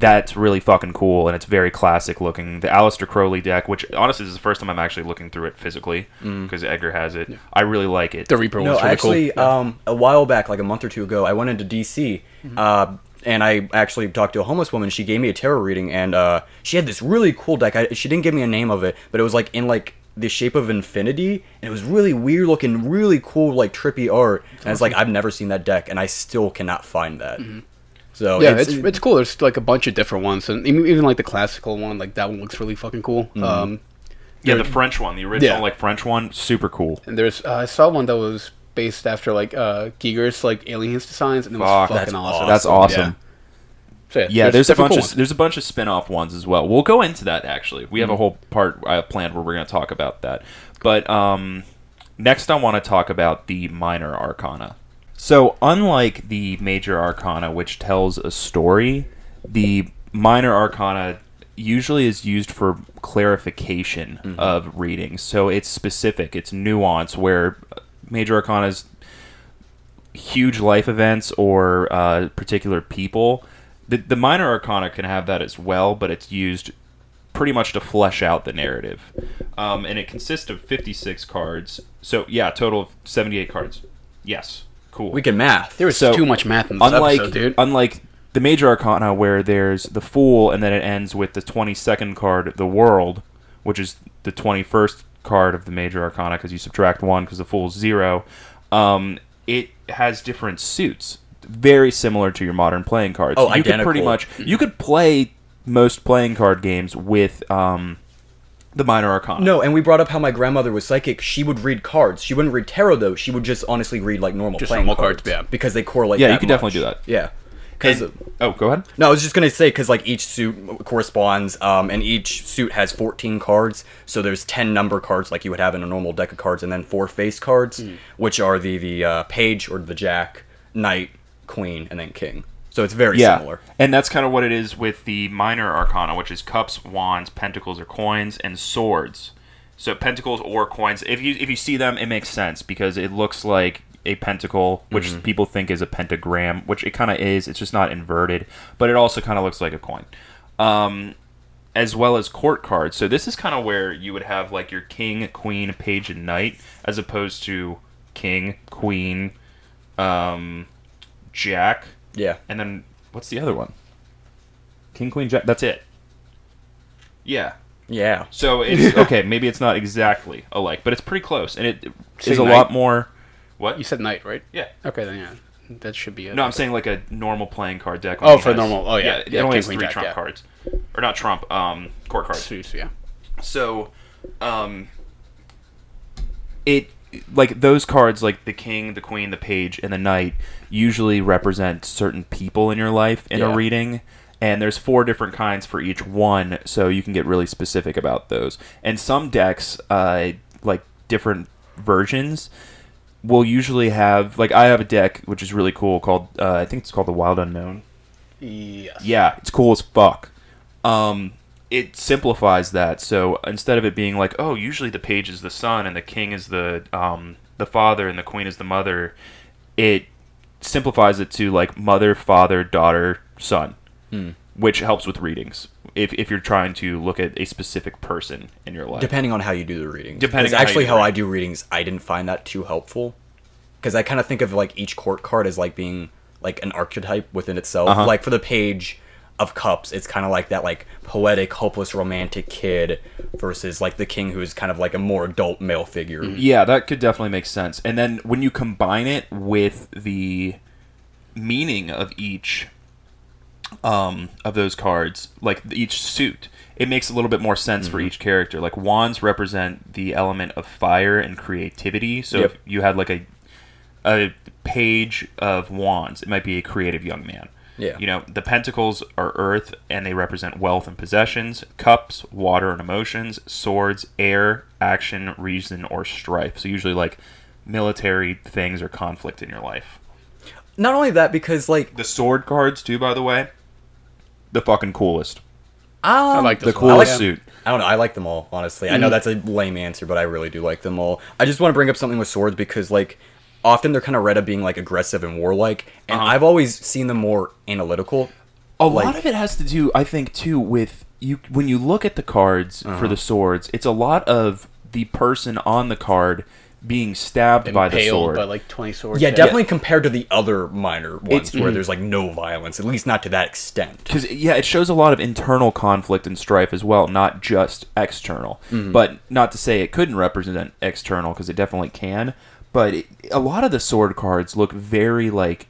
that's really fucking cool and it's very classic looking. The Aleister Crowley deck, which honestly is the first time I'm actually looking through it physically because Edgar has it. I really like it. The Reaper No, one's really actually, cool. um, a while back, like a month or two ago, I went into DC, uh, and I actually talked to a homeless woman. She gave me a tarot reading, and uh, she had this really cool deck. I, she didn't give me a name of it, but it was like in like the shape of infinity, and it was really weird looking, really cool, like trippy art. And it's like I've never seen that deck, and I still cannot find that. So yeah, it's, it's cool. There's like a bunch of different ones, and even, even like the classical one, like that one looks really fucking cool. Um, yeah, the French one, the original Yeah. like French one, super cool. and there's uh, I saw one that was based after like uh, Giger's like aliens designs, and it was Fuck, fucking that's awesome. That's awesome. So, yeah, Yeah, there's, a bunch cool of ones. there's a bunch of spin-off ones as well. We'll go into that actually. We have a whole part uh, planned where we're going to talk about that. But um, next, I want to talk about the minor arcana. So, unlike the major arcana, which tells a story, the minor arcana usually is used for clarification of readings. So it's specific, it's nuance. Where major arcana is huge life events or uh, particular people. The, the minor arcana can have that as well, but it's used pretty much to flesh out the narrative. Um, and it consists of 56 cards. So, yeah, total of 78 cards. Yes. Cool. we can math. There was So, too much math in this unlike, episode, dude. Unlike the major arcana, where there's the Fool and then it ends with the 22nd card, the World, which is the 21st card of the major arcana because you subtract one because the Fool's zero. Um, it has different suits, very similar to your modern playing cards. Oh, you could pretty much you could play most playing card games with um, the minor arcana. No, and we brought up how my grandmother was psychic. She would read cards. She wouldn't read tarot though. She would just honestly read like normal Just playing normal cards, yeah. because they correlate. Yeah, you could definitely do that. Yeah, because And- oh, go ahead. no, I was just gonna say because like each suit corresponds, um, and each suit has 14 cards. So there's 10 number cards like you would have in a normal deck of cards, and then four face cards, Hmm. which are the the uh, page or the jack, knight, queen, and then king. So it's very yeah. similar. And that's kind of what it is with the minor arcana, which is cups, wands, pentacles or coins, and swords. So pentacles or coins. If you if you see them, it makes sense because it looks like a pentacle, which Mm-hmm. people think is a pentagram, which it kind of is. It's just not inverted, but it also kind of looks like a coin. Um, as well as court cards. So this is kind of where you would have like your king, queen, page, and knight, as opposed to king, queen, um, jack, Yeah. and then what's the other one? King, queen, jack. That's it. Yeah. Yeah. So it's *laughs* okay. Maybe it's not exactly alike, but it's pretty close, and it is a knight. lot more. What? You said knight, right? Yeah. Okay, then yeah, that should be it. No, I'm saying like a normal playing card deck. Oh, for has- normal- oh, yeah. it Yeah, only king, has queen, three jack, trump yeah. cards, or not trump, um, court cards. Suits, yeah. So, um, it like those cards, like the king, the queen, the page, and the knight, usually represent certain people in your life in Yeah. a reading. And there's four different kinds for each one, so you can get really specific about those. And some decks, uh, like different versions, will usually have like I have a deck which is really cool called uh, I think it's called the Wild Unknown. Yes. Yeah, it's cool as fuck. Um, it simplifies that. So instead of it being like, oh, usually the page is the son and the king is the um, the father and the queen is the mother, it simplifies it to like mother, father, daughter, son, which helps with readings. If, if you're trying to look at a specific person in your life, Depending on how you do the readings. Depending how actually you how, I do readings, I didn't find that too helpful. Because I kind of think of like each court card as like being like an archetype within itself. Uh-huh. Like for the page of cups, it's kind of like that like poetic, hopeless, romantic kid versus like the king who's kind of like a more adult male figure. Yeah, that could definitely make sense. And then when you combine it with the meaning of each um, of those cards, like each suit, it makes a little bit more sense Mm-hmm. for each character. Like wands represent the element of fire and creativity. So Yep. if you had like a a page of wands, it might be a creative young man. Yeah. You know, the pentacles are earth and they represent wealth and possessions, cups, water and emotions, swords, air, action, reason, or strife. So usually like military things or conflict in your life. Not only that, because like The sword cards too, by the way, the fucking coolest. um, I like The this coolest Yeah. suit. I don't know. I like them all, honestly. I know that's a lame answer, but I really do like them all. I just want to bring up something with swords because, like, often they're kind of read of being like aggressive and warlike, and Uh-huh. I've always seen them more analytical. A Like- lot of it has to do, I think, too, with you when you look at the cards Uh-huh. for the swords. It's a lot of the person on the card being stabbed by the sword. by like twenty swords. Yeah, definitely compared to the other minor ones It's- where there's like no violence, at least not to that extent. because yeah, it shows a lot of internal conflict and strife as well, not just external. Mm-hmm. But not to say it couldn't represent external, because it definitely can. But it, a lot of the sword cards look very like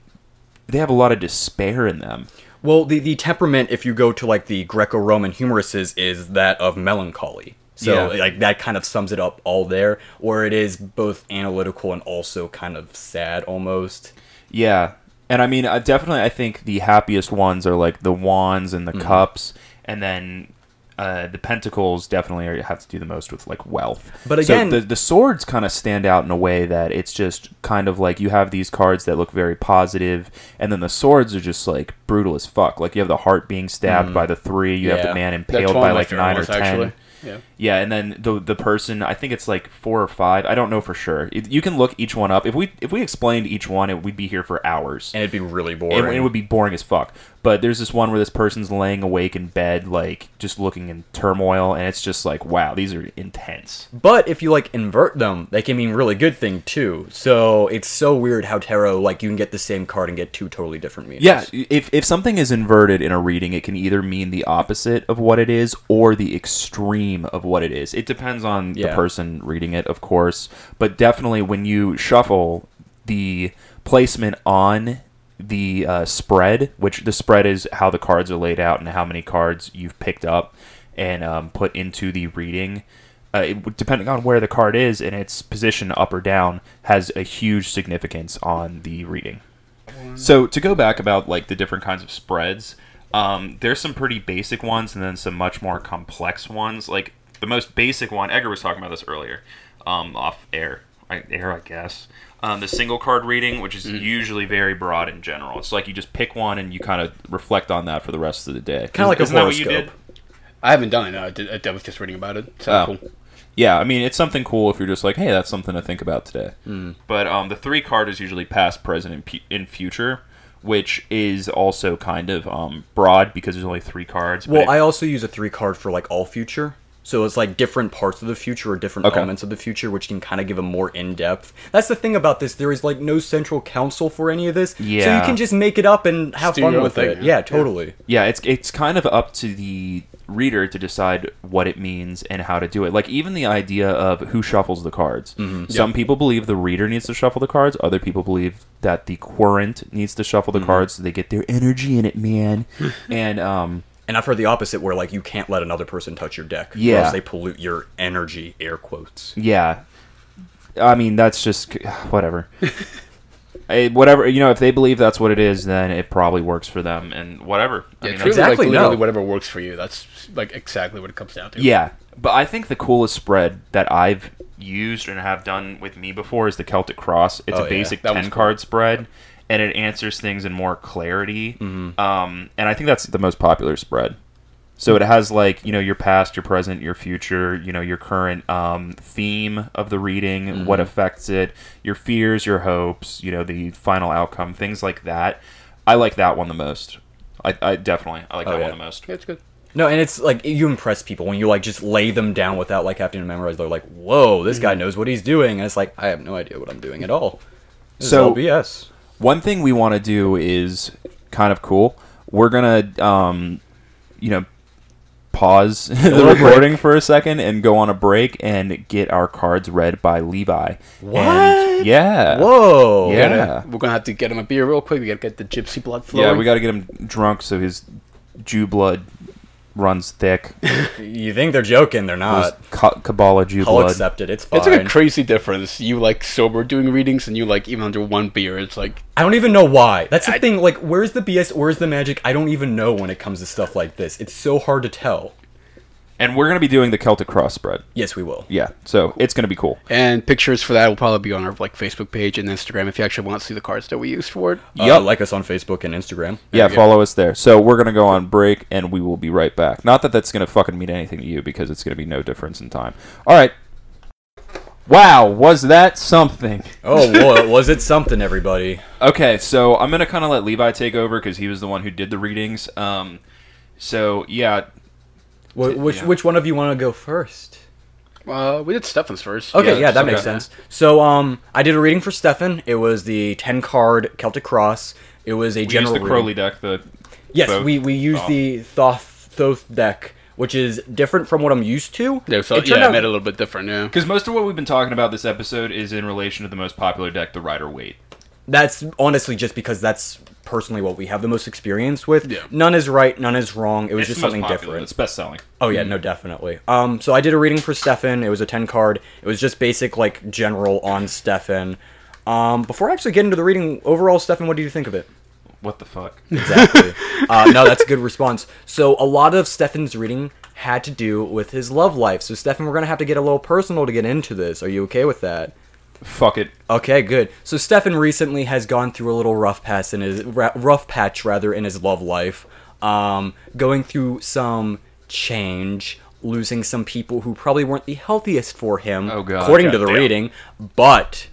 they have a lot of despair in them. Well, the, the temperament, if you go to like the Greco Roman humorists, is that of melancholy. So, Yeah. like, that kind of sums it up all there, where it is both analytical and also kind of sad almost. Yeah, and I mean, uh, definitely, I think the happiest ones are like the wands and the Mm-hmm. cups, and then uh, the pentacles definitely are, have to do the most with like wealth. But So again- the the swords kind of stand out in a way that it's just kind of like you have these cards that look very positive, and then the swords are just like brutal as fuck. Like you have the heart being stabbed by the three, you have Mm. The man impaled by like nine or ten. actually. Yeah. Yeah, and then the the person, I think it's like four or five. I don't know for sure. You can look each one up. If we if we explained each one, it, we'd be here for hours. And it'd be really It, boring. it would be boring as fuck. But there's this one where this person's laying awake in bed, like just looking in turmoil, and it's just like, wow, these are intense. But if you like invert them, they can mean really good thing too. So it's so weird how tarot like you can get the same card and get two totally different meanings. Yeah, if if something is inverted in a reading, it can either mean the opposite of what it is or the extreme of what it is. It depends on the person reading it, of course. But definitely, when you shuffle the placement on the uh, spread, which the spread is how the cards are laid out and how many cards you've picked up and um, put into the reading. Uh, it, depending on where the card is and its position up or down, has a huge significance on the reading. So to go back about like the different kinds of spreads, um, there's some pretty basic ones and then some much more complex ones. Like the most basic one, Edgar was talking about this earlier, um, off air, Air I guess. Um, the single card reading, which is usually very broad in general. It's like you just pick one and you kind of reflect on that for the rest of the day. Kinda like a Isn't that what you did? horoscope. I haven't done it. No, I, did, I was just reading about it. Oh. cool. Yeah, I mean it's something cool if you're just like, hey, that's something to think about today. Hmm. But um, the three card is usually past, present, and pu- in future, which is also kind of um, broad because there's only three cards. Well, I also use a three card for like all future. So it's like different parts of the future or different Okay. elements of the future, which can kind of give a more in depth. That's the thing about this. There is like no central council for any of this. Yeah. So you can just make it up and have do fun with thing, it. yeah. Yeah, totally. yeah, it's it's kind of up to the reader to decide what it means and how to do it. Like even the idea of who shuffles the cards. Mm-hmm. Some people believe the reader needs to shuffle the cards. Other people believe that the querent needs to shuffle the Mm-hmm. cards so they get their energy in it, man. *laughs* and um, And I've heard the opposite, where like you can't let another person touch your deck. or Yeah. else they pollute your energy. Air quotes. Yeah. I mean, that's just *sighs* whatever. *laughs* Eh, whatever you know, if they believe that's what it is, then it probably works for them, and whatever. I mean, truly, Exactly, like, literally no. whatever works for you. That's like exactly what it comes down to. yeah. But I think the coolest spread that I've used and have done with me before is the Celtic Cross. It's Oh, a basic That one's ten card spread, and it answers things in more clarity. Mm-hmm. Um, and I think that's the most popular spread. So it has like you know your past, your present, your future, you know your current um, theme of the reading, Mm-hmm. what affects it, your fears, your hopes, you know the final outcome, things like that. I like that one the most. I, I definitely I like Oh, that yeah. one the most. Yeah, it's good. No, and it's like you impress people when you like just lay them down without like having to memorize. They're like, "Whoa, this Mm-hmm. guy knows what he's doing," and it's like I have no idea what I'm doing at all. This So- is all BS. One thing we want to do is kind of cool. We're gonna um, you know pause *laughs* the recording for a second and go on a break and get our cards read by Levi. What? And, yeah. Whoa. Yeah. Gotta- we're gonna have to get him a beer real quick. We gotta get the gypsy blood flowing. Yeah, we got to get him drunk so his Jew blood runs thick. You think they're joking? They're not. Ka- Kabbalah Jew I'll blood. accept it. It's fine. It's like a crazy difference. You like sober doing readings, and you like even under one beer. It's like I don't even know why. That's the I- thing. Like, where's the BS? Where's the magic? I don't even know when it comes to stuff like this. It's so hard to tell. And we're gonna be doing the Celtic cross spread. Yes, we will. Yeah, so it's gonna be cool. and pictures for that will probably be on our like Facebook page and Instagram if you actually want to see the cards that we used for it. Uh, Yup. like us on Facebook and Instagram. Yeah, you go. follow us there. So we're gonna go on break, and we will be right back. Not that that's gonna fucking mean anything to you, because it's gonna be no difference in time. All right. Wow, was that something? *laughs* Oh, well, was it something, everybody? Okay, so I'm gonna kind of let Levi take over because he was the one who did the readings. Um, so yeah, Wh- which Yeah. which one of you want to go first? Uh, we did Stefan's first. Okay, Yeah, yeah, that okay. makes sense. So, um, I did a reading for Stefan. It was the ten card Celtic Cross. It was a we general used the reading. Crowley deck. The Yes, Thoth. we we used Thoth. the Thoth Thoth deck, which is different from what I'm used to. Yeah, so It yeah, turned I out- made it a little bit different. Yeah. because most of what we've been talking about this episode is in relation to the most popular deck, the Rider Waite. That's honestly just because that's personally what we have the most experience with. Yeah. None is right, none is wrong. It was It's just something popular. different. It's best selling. Oh yeah, no, definitely. Um, so I did a reading for Stefan. It was a ten card. It was just basic like general on Stefan. Um, before I actually get into the reading, overall, Stefan, what do you think of it? What the fuck? Exactly. *laughs* uh, no, that's a good response. So a lot of Stefan's reading had to do with his love life. So Stefan, we're gonna have to get a little personal to get into this. Are you okay with that? Fuck it. Okay, good. So Stefan recently has gone through a little rough patch in his rough patch rather in his love life, um, going through some change, losing some people who probably weren't the healthiest for him, Oh, God. according to the Goddamn. reading. But,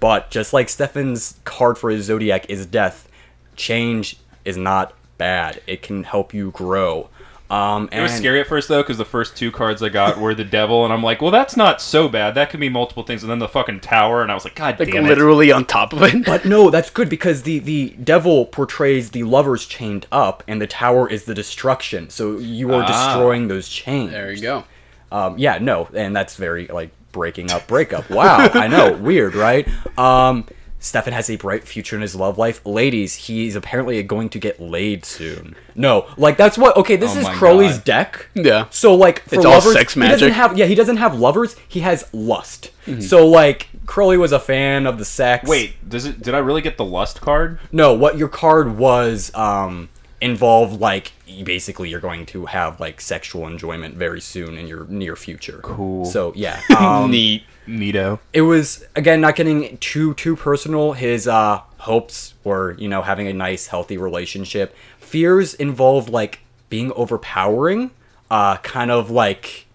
but just like Stefan's card for his zodiac is death, change is not bad. It can help you grow. Um, It was scary at first though, because the first two cards I got were the devil, and I'm like, well, that's not so bad. That could be multiple things, and then the fucking tower, and I was like, God Like damn it. literally on top of it. But no, that's good because the the devil portrays the lovers chained up, and the tower is the destruction. So you are Ah. destroying those chains. there you go. Um, yeah, no, and that's very like breaking up, breakup. Wow, I know, *laughs* weird, right? Um, Stefan has a bright future in his love life. Ladies, he's apparently going to get laid soon. No, like that's what. Okay, this Oh is my Crowley's God. deck. Yeah. So like for It's all lovers, sex he doesn't magic. have. Yeah, he doesn't have lovers. He has lust. Mm-hmm. So like Crowley was a fan of the sex. Wait, does it? Did I really get the lust card? No, what your card was um involved like basically you're going to have like sexual enjoyment very soon in your near future. Cool. So yeah. *laughs* Um Neat. Neato. it was again not getting too too personal. His uh hopes were, you know, having a nice healthy relationship. Fears involved like being overpowering, uh kind of like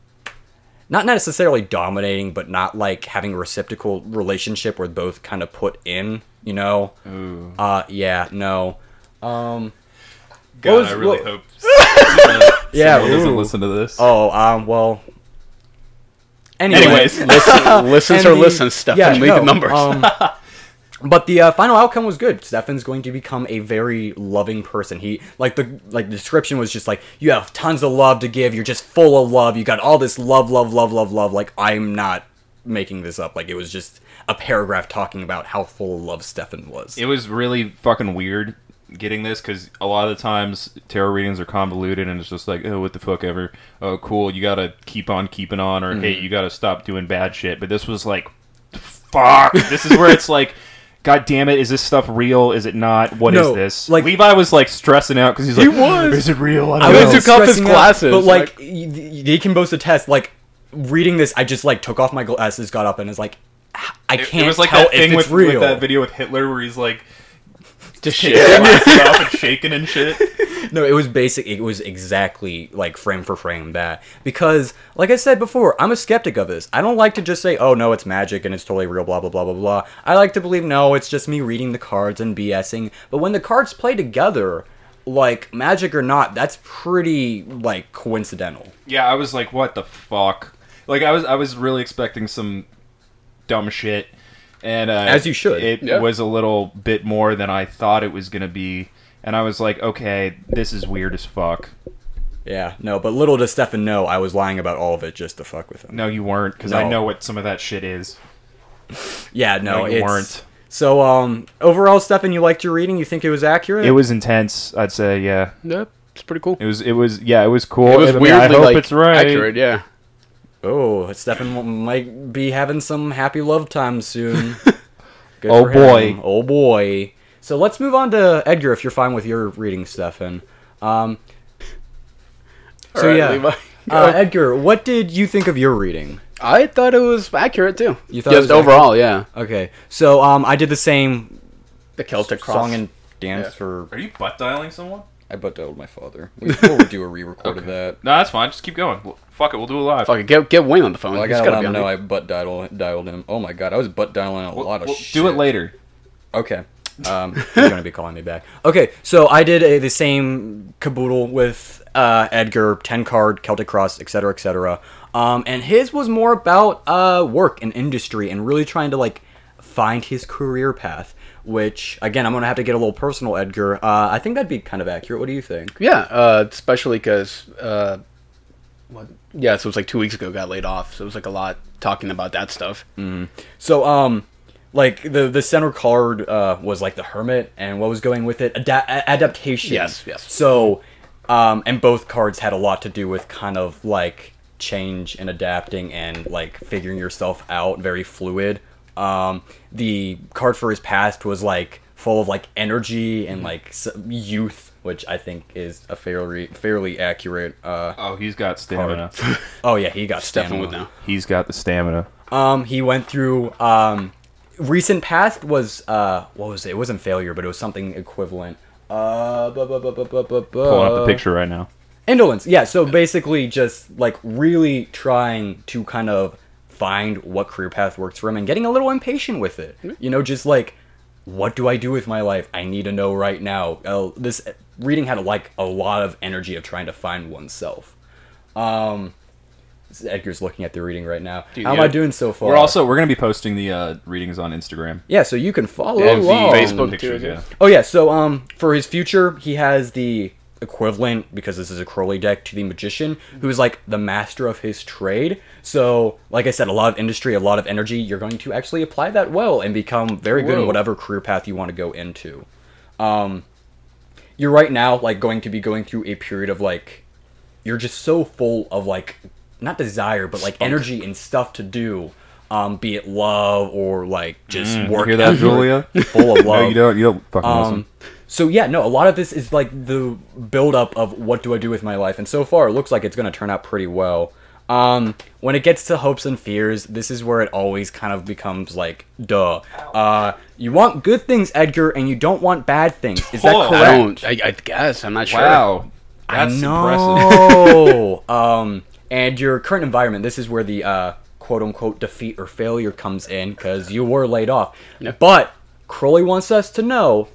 not necessarily dominating, but not like having a reciprocal relationship where both kind of put in, you know. Ooh. Uh yeah, no. Um God, was- I really what- hope. *laughs* Yeah, someone doesn't listen to this. Oh, um, well. Anyway. Anyways, *laughs* Listen, *laughs* listens And or the- listens, Stefan. yeah, Leave no, the numbers. um, *laughs* but the uh, final outcome was good. Stefan's going to become a very loving person. He like the like the description was just like you have tons of love to give. You're just full of love. You got all this love, love, love, love, love. Like I'm not making this up. Like it was just a paragraph talking about how full of love Stefan was. it was really fucking weird getting this because a lot of the times tarot readings are convoluted and it's just like oh what the fuck ever. Oh cool you gotta keep on keeping on or hey mm-hmm. you gotta stop doing bad shit. But this was like fuck. *laughs* This is where it's like god damn it is this stuff real? Is it not? What is No, this? like- levi was like stressing out because he's like he was. is it real? I I don't I know. was- took off his stressing out, glasses, but like, like- y- y- they can both attest. Like reading this, I just like took off my glasses, got up, and is like, I can't it was like tell that if thing it's with, real. with that video with hitler where he's like Just shit. off *laughs* and shaking and shit No, it was basic. It was exactly like frame for frame that because, like I said before, I'm a skeptic of this. I don't like to just say, "Oh no, it's magic and it's totally real." Blah blah blah blah blah. I like to believe, no, it's just me reading the cards and BSing. But when the cards play together, like magic or not, that's pretty like coincidental. Yeah, I was like, what the fuck? Like, I was I was really expecting some dumb shit, and uh, As you should. It Yeah. was a little bit more than I thought it was gonna be, and I was like, okay, this is weird as fuck. Yeah, no, but little does Stefan know I was lying about all of it just to fuck with him. No, you weren't, because I know what some of that shit is. *laughs* Yeah, no, No, you it's, weren't. So, um, overall, Stefan, you liked your reading. You think it was accurate? It was intense. I'd say, yeah. Yep. It's pretty cool. It was it was yeah, it was cool. It was I mean, weirdly I hope like it's right. accurate. Yeah. Oh, Stefan might be having some happy love time soon. *laughs* Good Oh, boy. him. Oh boy. So let's move on to Edgar, if you're fine with your reading, Stefan. Um, so Alright, yeah, Levi, *laughs* uh, Edgar, what did you think of your reading? I thought it was accurate too. You thought it Just was overall, yeah. Okay, so um, I did the same The Celtic cross. song and dance Yeah. for. Are you butt dialing someone? I butt dialed my father. We will do a re-record of that. No, that's fine. Just keep going. Well, fuck it, we'll do it live. Fuck it, get get Wayne on the phone. Well, I He's gotta gotta let be him on know. I butt dialed, dialed him. Oh my god, I was butt dialing a We'll- lot of we'll shit. do it later. Okay. Um, he's gonna be calling me back. Okay, so I did a, the same caboodle with uh, Edgar, ten card, Celtic Cross, etc., etc. Um, and his was more about uh, work and industry and really trying to like find his career path. Which again, I'm gonna have to get a little personal, Edgar. Uh, I think that'd be kind of accurate. What do you think? Yeah, uh, especially because, uh, what? Yeah, so it was like two weeks ago. Got laid off, so it was like a lot talking about that stuff. So, um, like the the center card uh, was like the hermit, and what was going with it? Ada- adaptation. Yes, yes. So, um, and both cards had a lot to do with kind of like change and adapting and like figuring yourself out. Very fluid. Um, the card for his past was like full of like energy and like youth, which I think is a fairly fairly accurate. Uh, Oh, he's got stamina. *laughs* oh yeah, he got stamina. would know. he's got the stamina. Um, he went through um, recent past was uh, what was it? It wasn't failure, but it was something equivalent. Uh, bu- bu- bu- Pulling up the picture right now. Indolence. Yeah. So basically, just like really trying to kind of find what career path works for him and getting a little impatient with it. You know, just like what do I do with my life? I need to know right now. Uh, this reading had like a lot of energy of trying to find oneself. Um, Edgar's looking at the reading right now. Dude, How am. I doing so far? We're also we're gonna be posting the uh, readings on Instagram. Yeah, so you can follow And along. Facebook pictures, too, yeah. Oh yeah, so um for his future, he has the equivalent because this is a Crowley deck to the magician, who is like the master of his trade. So, like I said, a lot of industry, a lot of energy. You're going to actually apply that well and become very good in whatever career path you want to go into. Um, you're right now like going to be going through a period of like you're just so full of like not desire but like energy and stuff to do um be it love or like just Mm, you work hear that, Julia? full of love *laughs* No, you don't. You don't fucking um, listen. So yeah, no, a lot of this is like the build up of what do I do with my life, and so far it looks like it's gonna turn out pretty well. Um, when it gets to hopes and fears, this is where it always kind of becomes like, duh. Uh, you want good things, Edgar, and you don't want bad things. Is that correct? I don't. I, I guess I'm not sure. Wow, that's I impressive. know. *laughs* um, and your current environment. This is where the uh, quote unquote defeat or failure comes in because you were laid off. Yep. But Crowley wants us to know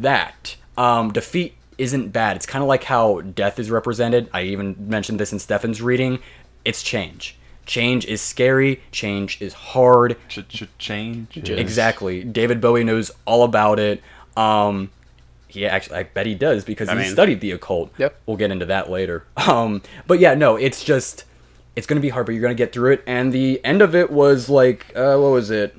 that um, defeat isn't bad. It's kind of like how death is represented. I even mentioned this in Stefan's reading. It's change. Change is scary. Change is hard. Ch- ch- change. Exactly. David Bowie knows all about it. Um, he actually, I bet he does because I he mean- studied the occult. Yep. We'll get into that later. *laughs* Um, but yeah, no, it's just, it's gonna be hard, but you're gonna get through it. And the end of it was like, uh, what was it?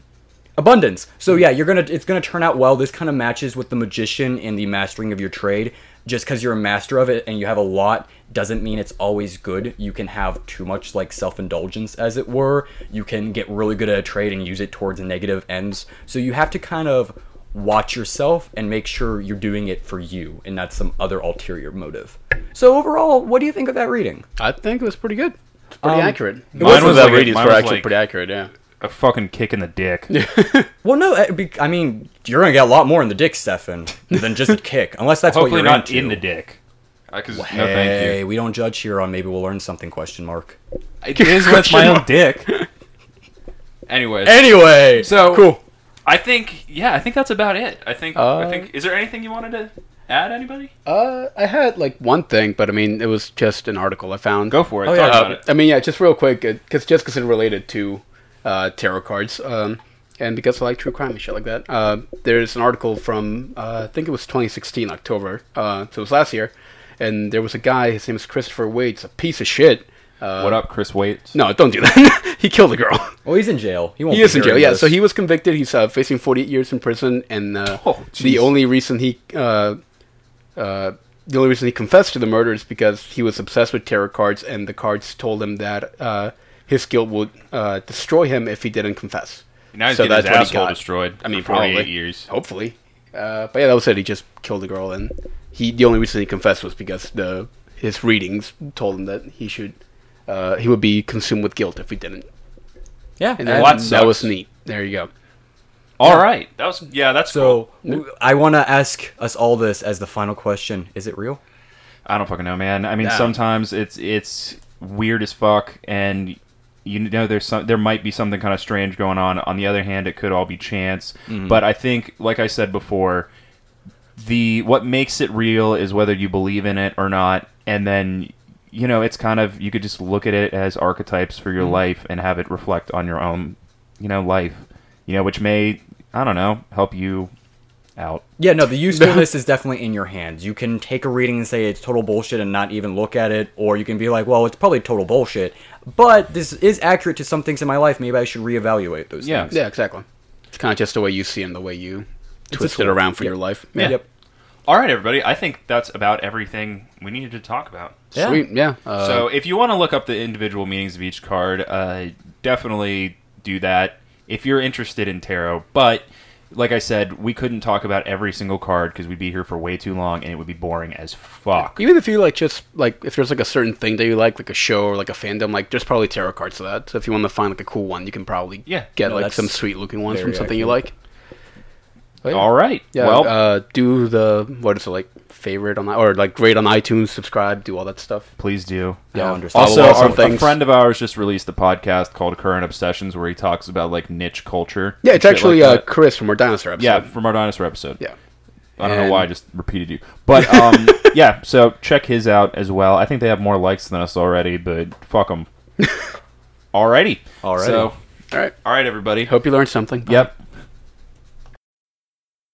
Abundance. So yeah, you're gonna, it's gonna turn out well. This kind of matches with the magician in the mastering of your trade. Just because you're a master of it and you have a lot doesn't mean it's always good. You can have too much like self-indulgence, as it were. You can get really good at a trade and use it towards negative ends. So you have to kind of watch yourself and make sure you're doing it for you and not some other ulterior motive. So overall, what do you think of that reading? I think it was pretty good. It's pretty Um, accurate. Mine Most of was the like a- readings were was actually like- pretty accurate. Yeah. A fucking kick in the dick. *laughs* Well, no, uh, be- I mean, you're gonna get a lot more in the dick, Stefan, than just a *laughs* kick, unless that's Hopefully what you're not into. in the dick. Uh, 'cause- no, Hey, thank you. we don't judge here on maybe we'll learn something? Question mark. It is with my own dick. *laughs* Anyways, Anyway, so cool. I think yeah, I think that's about it. I think I Uh, think is there anything you wanted to add? Anybody? Uh, I had like one thing, but I mean, it was just an article I found. Go for it. Oh, Talk yeah. about Uh, it. I mean, yeah, just real quick, because just because it's related to uh, tarot cards, um, and because I like true crime and shit like that. Uh, there's an article from uh, I think it was 2016 October, uh, so it was last year, and there was a guy. His name is Christopher Waits, a piece of shit. Uh, What up, Chris Waits? No, don't do that. *laughs* he killed a girl. Oh, he's in jail. He won't. He is in jail. Yeah, this. so he was convicted. He's uh, facing 48 years in prison, and uh, Oh, the only reason he uh, uh, the only reason he confessed to the murder is because he was obsessed with tarot cards, and the cards told him that uh, his guilt would uh, destroy him if he didn't confess. Now he's So getting his that's what he asshole got. destroyed. I mean, for 48 years. Hopefully, uh, but yeah, that was it. He just killed the girl, and he the only reason he confessed was because the his readings told him that he should uh, he would be consumed with guilt if he didn't. Yeah. And and that, that that was neat. There you go. All right, that was yeah. That's so cool. w- I want to ask us all this as the final question: Is it real? I don't fucking know, man. I mean, Yeah. sometimes it's it's weird as fuck, and you know there's some there might be something kind of strange going on. On the other hand, it could all be chance. Mm-hmm. But I think, like I said before, the what makes it real is whether you believe in it or not, and then you know it's kind of you could just look at it as archetypes for your mm-hmm. life and have it reflect on your own, you know, life. You know, which may I don't know help you out. Yeah, no, the usefulness *laughs* is definitely in your hands. You can take a reading and say it's total bullshit and not even look at it, or you can be like, well, it's probably total bullshit, but this is accurate to some things in my life. Maybe I should reevaluate those Yeah. things. Yeah, exactly. It's kind of just the way you see him, the way you twist it around for Yep. your life. Yeah. Yep. All right, everybody. I think that's about everything we needed to talk about. Yeah. Sweet. Yeah. Uh, so if you want to look up the individual meanings of each card, uh, definitely do that if you're interested in tarot. But like I said, we couldn't talk about every single card because we'd be here for way too long and it would be boring as fuck. even if you like just like if there's like a certain thing that you like, like a show or like a fandom, like there's probably tarot cards for that. So if you want to find like a cool one, you can probably Yeah. get No, like some sweet looking ones from very something you like. But yeah. All right. Yeah. well, uh, do the what is it like favorite on that or like rate on iTunes, subscribe, do all that stuff. please do. Yeah, Yeah. understand. Also, Follow us our, on a friend of ours just released a podcast called Current Obsessions where he talks about like niche culture. Yeah, it's actually like uh. Chris from our dinosaur episode. yeah, from our dinosaur episode. Yeah. I don't know why I just repeated you. But *laughs* um, yeah, so check his out as well. I think they have more likes than us already, but fuck them. *laughs* Alrighty. Alrighty. So, All right. all right, everybody. Hope you learned something. Bye. Yep.